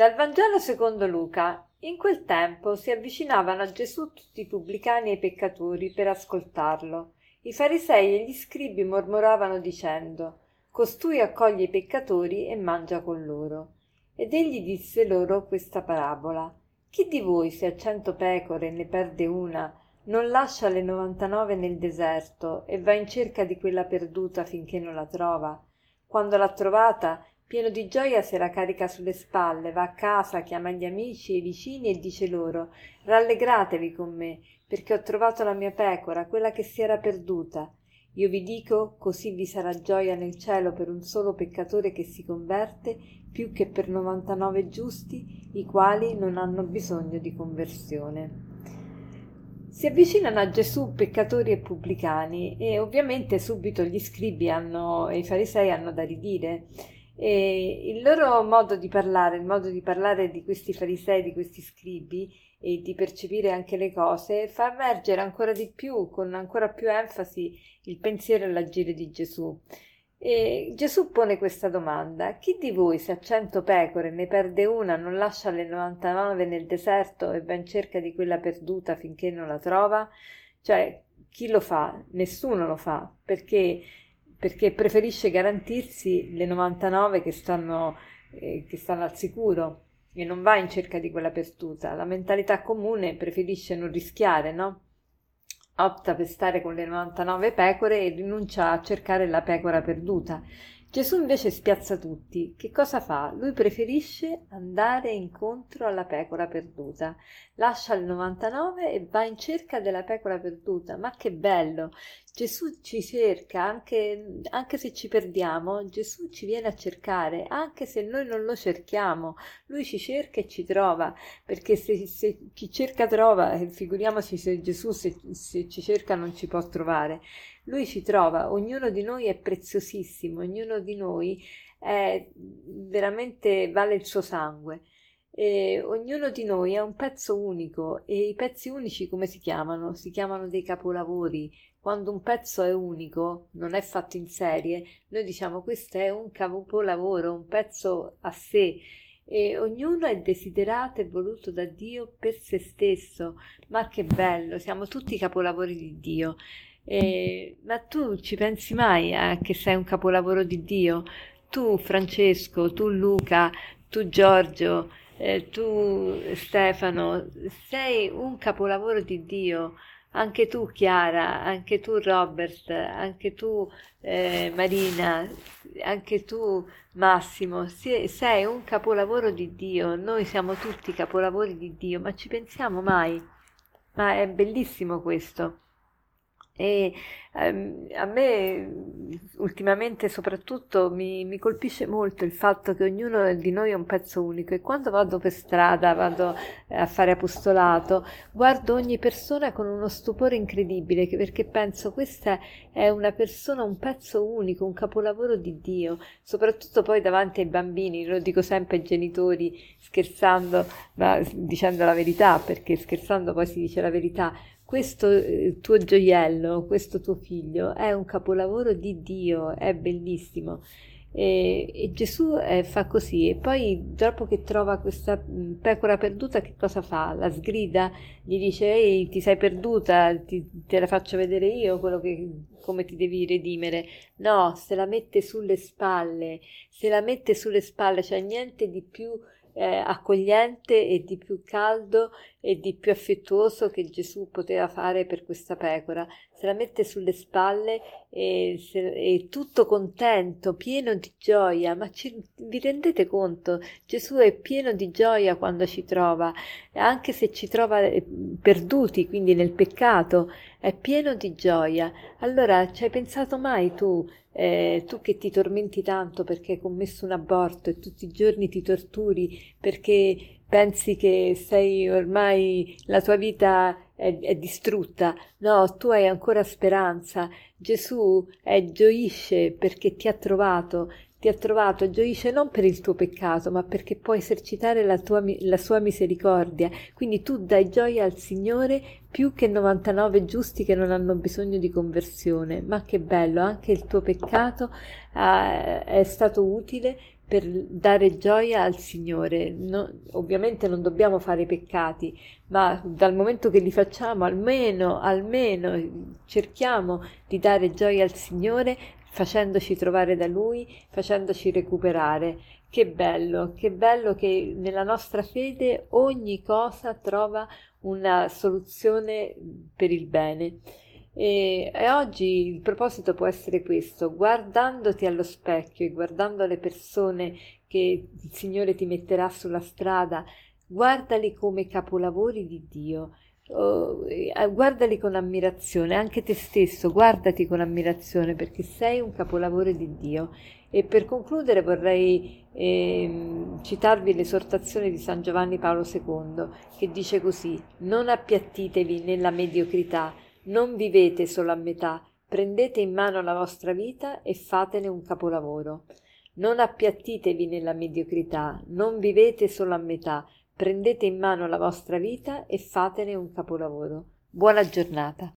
Dal Vangelo secondo Luca. In quel tempo si avvicinavano a Gesù tutti i pubblicani e i peccatori per ascoltarlo. I farisei e gli scribi mormoravano dicendo Costui accoglie i peccatori e mangia con loro. Ed egli disse loro questa parabola. Chi di voi se ha cento pecore e ne perde una, non lascia le novantanove nel deserto e va in cerca di quella perduta finché non la trova? Quando l'ha trovata, pieno di gioia se la carica sulle spalle va a casa chiama gli amici e i vicini e dice loro rallegratevi con me perché ho trovato la mia pecora quella che si era perduta. Io vi dico così vi sarà gioia nel cielo per un solo peccatore che si converte più che per novantanove giusti i quali non hanno bisogno di conversione. Si avvicinano a Gesù peccatori e pubblicani e ovviamente subito gli scribi hanno, e i farisei hanno da ridire e il loro modo di parlare, il modo di parlare di questi farisei, di questi scribi e di percepire anche le cose, fa emergere ancora di più, con ancora più enfasi, il pensiero e l'agire di Gesù. E Gesù pone questa domanda: Chi di voi, se ha cento pecore, ne perde una, non lascia le 99 nel deserto e va in cerca di quella perduta finché non la trova? Cioè, chi lo fa? Nessuno lo fa, perché perché preferisce garantirsi le 99 che stanno, eh, che stanno al sicuro e non va in cerca di quella perduta. La mentalità comune preferisce non rischiare, no? Opta per stare con le 99 pecore e rinuncia a cercare la pecora perduta. Gesù invece spiazza tutti. Che cosa fa? Lui preferisce andare incontro alla pecora perduta. Lascia il 99 e va in cerca della pecora perduta. Ma che bello! Gesù ci cerca, anche, anche se ci perdiamo, Gesù ci viene a cercare, anche se noi non lo cerchiamo. Lui ci cerca e ci trova, perché se, se chi cerca trova, figuriamoci se Gesù se, se ci cerca non ci può trovare. Lui ci trova, ognuno di noi è preziosissimo, ognuno di noi è veramente vale il suo sangue. E ognuno di noi è un pezzo unico e i pezzi unici come si chiamano? Si chiamano dei capolavori. Quando un pezzo è unico, non è fatto in serie, noi diciamo questo è un capolavoro, un pezzo a sé e ognuno è desiderato e voluto da Dio per se stesso. Ma che bello, siamo tutti capolavori di Dio. Eh, ma tu ci pensi mai a che sei un capolavoro di Dio? Tu, Francesco, tu, Luca, tu, Giorgio, eh, tu, Stefano, sei un capolavoro di Dio. Anche tu, Chiara, anche tu, Robert, anche tu, eh, Marina, anche tu, Massimo, sei un capolavoro di Dio. Noi siamo tutti capolavori di Dio, ma ci pensiamo mai? Ma è bellissimo questo. E ehm, a me ultimamente soprattutto mi, mi, colpisce molto il fatto che ognuno di noi è un pezzo unico e quando vado per strada, vado a fare apostolato, guardo ogni persona con uno stupore incredibile perché penso questa è una persona, un pezzo unico, un capolavoro di Dio, soprattutto poi davanti ai bambini, lo dico sempre ai genitori scherzando, ma dicendo la verità perché scherzando poi si dice la verità questo eh, tuo gioiello, questo tuo figlio è un capolavoro di Dio, è bellissimo. E, e Gesù eh, fa così e poi dopo che trova questa mm, pecora perduta che cosa fa? La sgrida, gli dice ehi ti sei perduta, ti, te la faccio vedere io che, come ti devi redimere. No, se la mette sulle spalle, se la mette sulle spalle, cioè niente di più eh, accogliente e di più caldo e di più affettuoso che Gesù poteva fare per questa pecora. Se la mette sulle spalle e, se, e tutto contento, pieno di gioia. Ma ci, vi rendete conto? Gesù è pieno di gioia quando ci trova, anche se ci trova eh, perduti, quindi nel peccato, è pieno di gioia. Allora, ci hai pensato mai tu eh, tu che ti tormenti tanto perché hai commesso un aborto e tutti i giorni ti torturi perché pensi che sei ormai la tua vita è, è, distrutta. No, tu hai ancora speranza. Gesù è, gioisce perché ti ha trovato ti ha trovato, gioisce non per il tuo peccato, ma perché puoi esercitare la, tua, la sua misericordia. Quindi tu dai gioia al Signore più che 99 giusti che non hanno bisogno di conversione. Ma che bello, anche il tuo peccato eh, è stato utile per dare gioia al Signore. No, ovviamente non dobbiamo fare peccati, ma dal momento che li facciamo, almeno, almeno cerchiamo di dare gioia al Signore facendoci trovare da Lui, facendoci recuperare. Che bello, che bello che nella nostra fede ogni cosa trova una soluzione per il bene. E, e, oggi il proposito può essere questo, guardandoti allo specchio e guardando le persone che il Signore ti metterà sulla strada, guardali come capolavori di Dio. Oh, guardali con ammirazione, anche te stesso, guardati con ammirazione perché sei un capolavoro di Dio. E per concludere vorrei eh, citarvi l'esortazione di San Giovanni Paolo II che dice così: Non appiattitevi nella mediocrità non vivete solo a metà, prendete in mano la vostra vita e fatene un capolavoro. Non appiattitevi nella mediocrità, non vivete solo a metà, prendete in mano la vostra vita e fatene un capolavoro. Buona giornata.